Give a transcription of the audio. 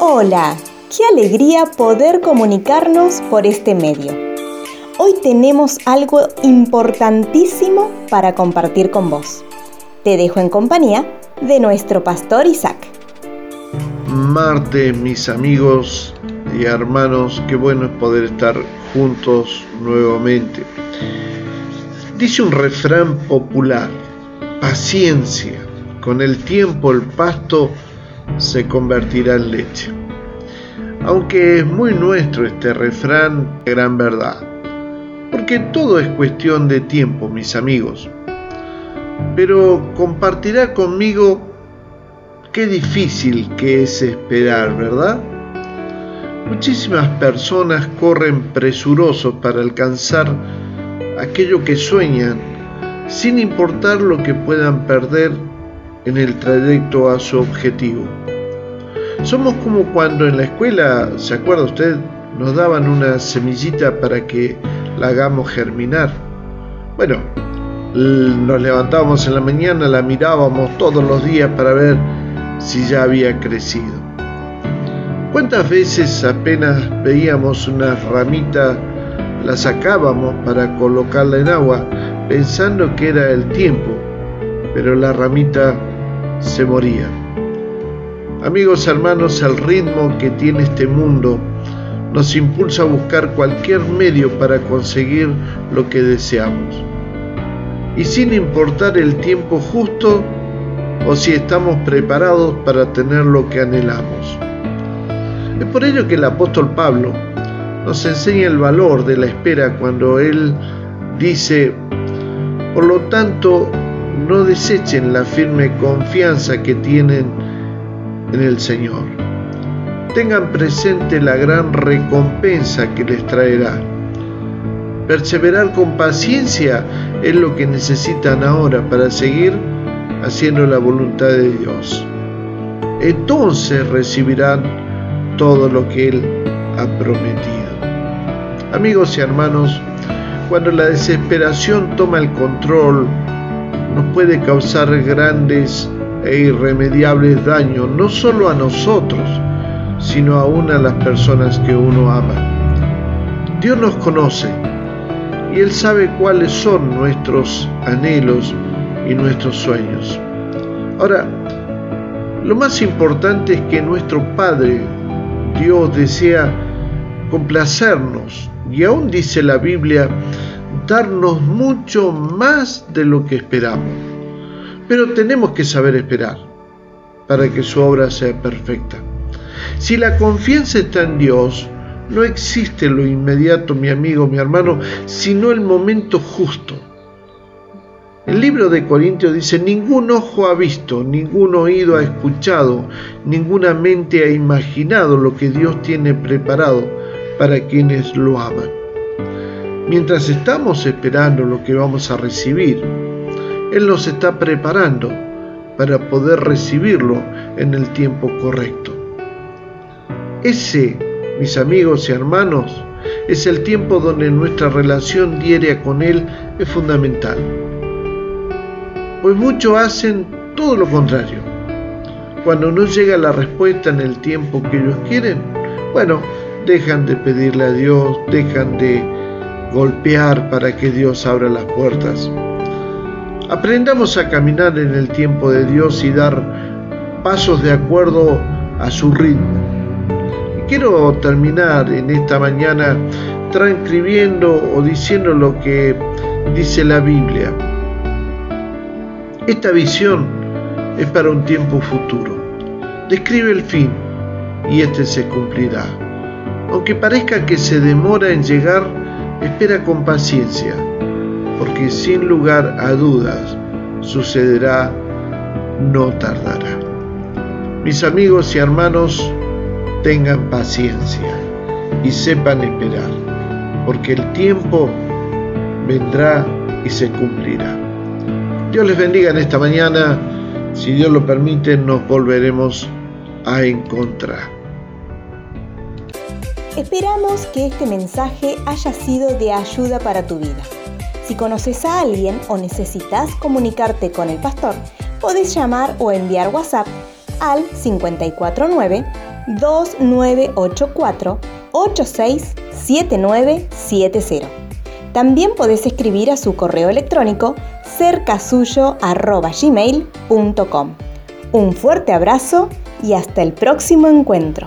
Hola, qué alegría poder comunicarnos por este medio. Hoy tenemos algo importantísimo para compartir con vos. Te dejo en compañía de nuestro pastor Isaac. Marte, mis amigos y hermanos, qué bueno es poder estar juntos nuevamente. Dice un refrán popular, paciencia, con el tiempo el pasto se convertirá en leche. Aunque es muy nuestro este refrán, gran verdad. Porque todo es cuestión de tiempo, mis amigos. Pero compartirá conmigo qué difícil que es esperar, ¿verdad? Muchísimas personas corren presurosos para alcanzar aquello que sueñan, sin importar lo que puedan perder en el trayecto a su objetivo. Somos como cuando en la escuela, ¿se acuerda usted? Nos daban una semillita para que la hagamos germinar. Bueno, nos levantábamos en la mañana, la mirábamos todos los días para ver si ya había crecido. ¿Cuántas veces apenas veíamos una ramita, la sacábamos para colocarla en agua, pensando que era el tiempo, pero la ramita se moría. Amigos hermanos, el ritmo que tiene este mundo nos impulsa a buscar cualquier medio para conseguir lo que deseamos. Y sin importar el tiempo justo o si estamos preparados para tener lo que anhelamos. Es por ello que el apóstol Pablo nos enseña el valor de la espera cuando él dice, por lo tanto, no desechen la firme confianza que tienen en el Señor. Tengan presente la gran recompensa que les traerá. Perseverar con paciencia es lo que necesitan ahora para seguir haciendo la voluntad de Dios. Entonces recibirán todo lo que Él ha prometido. Amigos y hermanos, cuando la desesperación toma el control nos puede causar grandes e irremediables daños, no solo a nosotros, sino aún a las personas que uno ama. Dios nos conoce y Él sabe cuáles son nuestros anhelos y nuestros sueños. Ahora, lo más importante es que nuestro Padre, Dios, desea complacernos y aún dice la Biblia, darnos mucho más de lo que esperamos. Pero tenemos que saber esperar para que su obra sea perfecta. Si la confianza está en Dios, no existe lo inmediato, mi amigo, mi hermano, sino el momento justo. El libro de Corintios dice, ningún ojo ha visto, ningún oído ha escuchado, ninguna mente ha imaginado lo que Dios tiene preparado para quienes lo aman. Mientras estamos esperando lo que vamos a recibir, Él nos está preparando para poder recibirlo en el tiempo correcto. Ese, mis amigos y hermanos, es el tiempo donde nuestra relación diaria con Él es fundamental. Pues muchos hacen todo lo contrario. Cuando no llega la respuesta en el tiempo que ellos quieren, bueno, dejan de pedirle a Dios, dejan de golpear para que Dios abra las puertas. Aprendamos a caminar en el tiempo de Dios y dar pasos de acuerdo a su ritmo. Y quiero terminar en esta mañana transcribiendo o diciendo lo que dice la Biblia. Esta visión es para un tiempo futuro. Describe el fin y este se cumplirá. Aunque parezca que se demora en llegar, Espera con paciencia, porque sin lugar a dudas sucederá, no tardará. Mis amigos y hermanos, tengan paciencia y sepan esperar, porque el tiempo vendrá y se cumplirá. Dios les bendiga en esta mañana. Si Dios lo permite, nos volveremos a encontrar. Esperamos que este mensaje haya sido de ayuda para tu vida. Si conoces a alguien o necesitas comunicarte con el pastor, podés llamar o enviar WhatsApp al 549-2984-867970. También podés escribir a su correo electrónico cercasuyo.gmail.com. Un fuerte abrazo y hasta el próximo encuentro.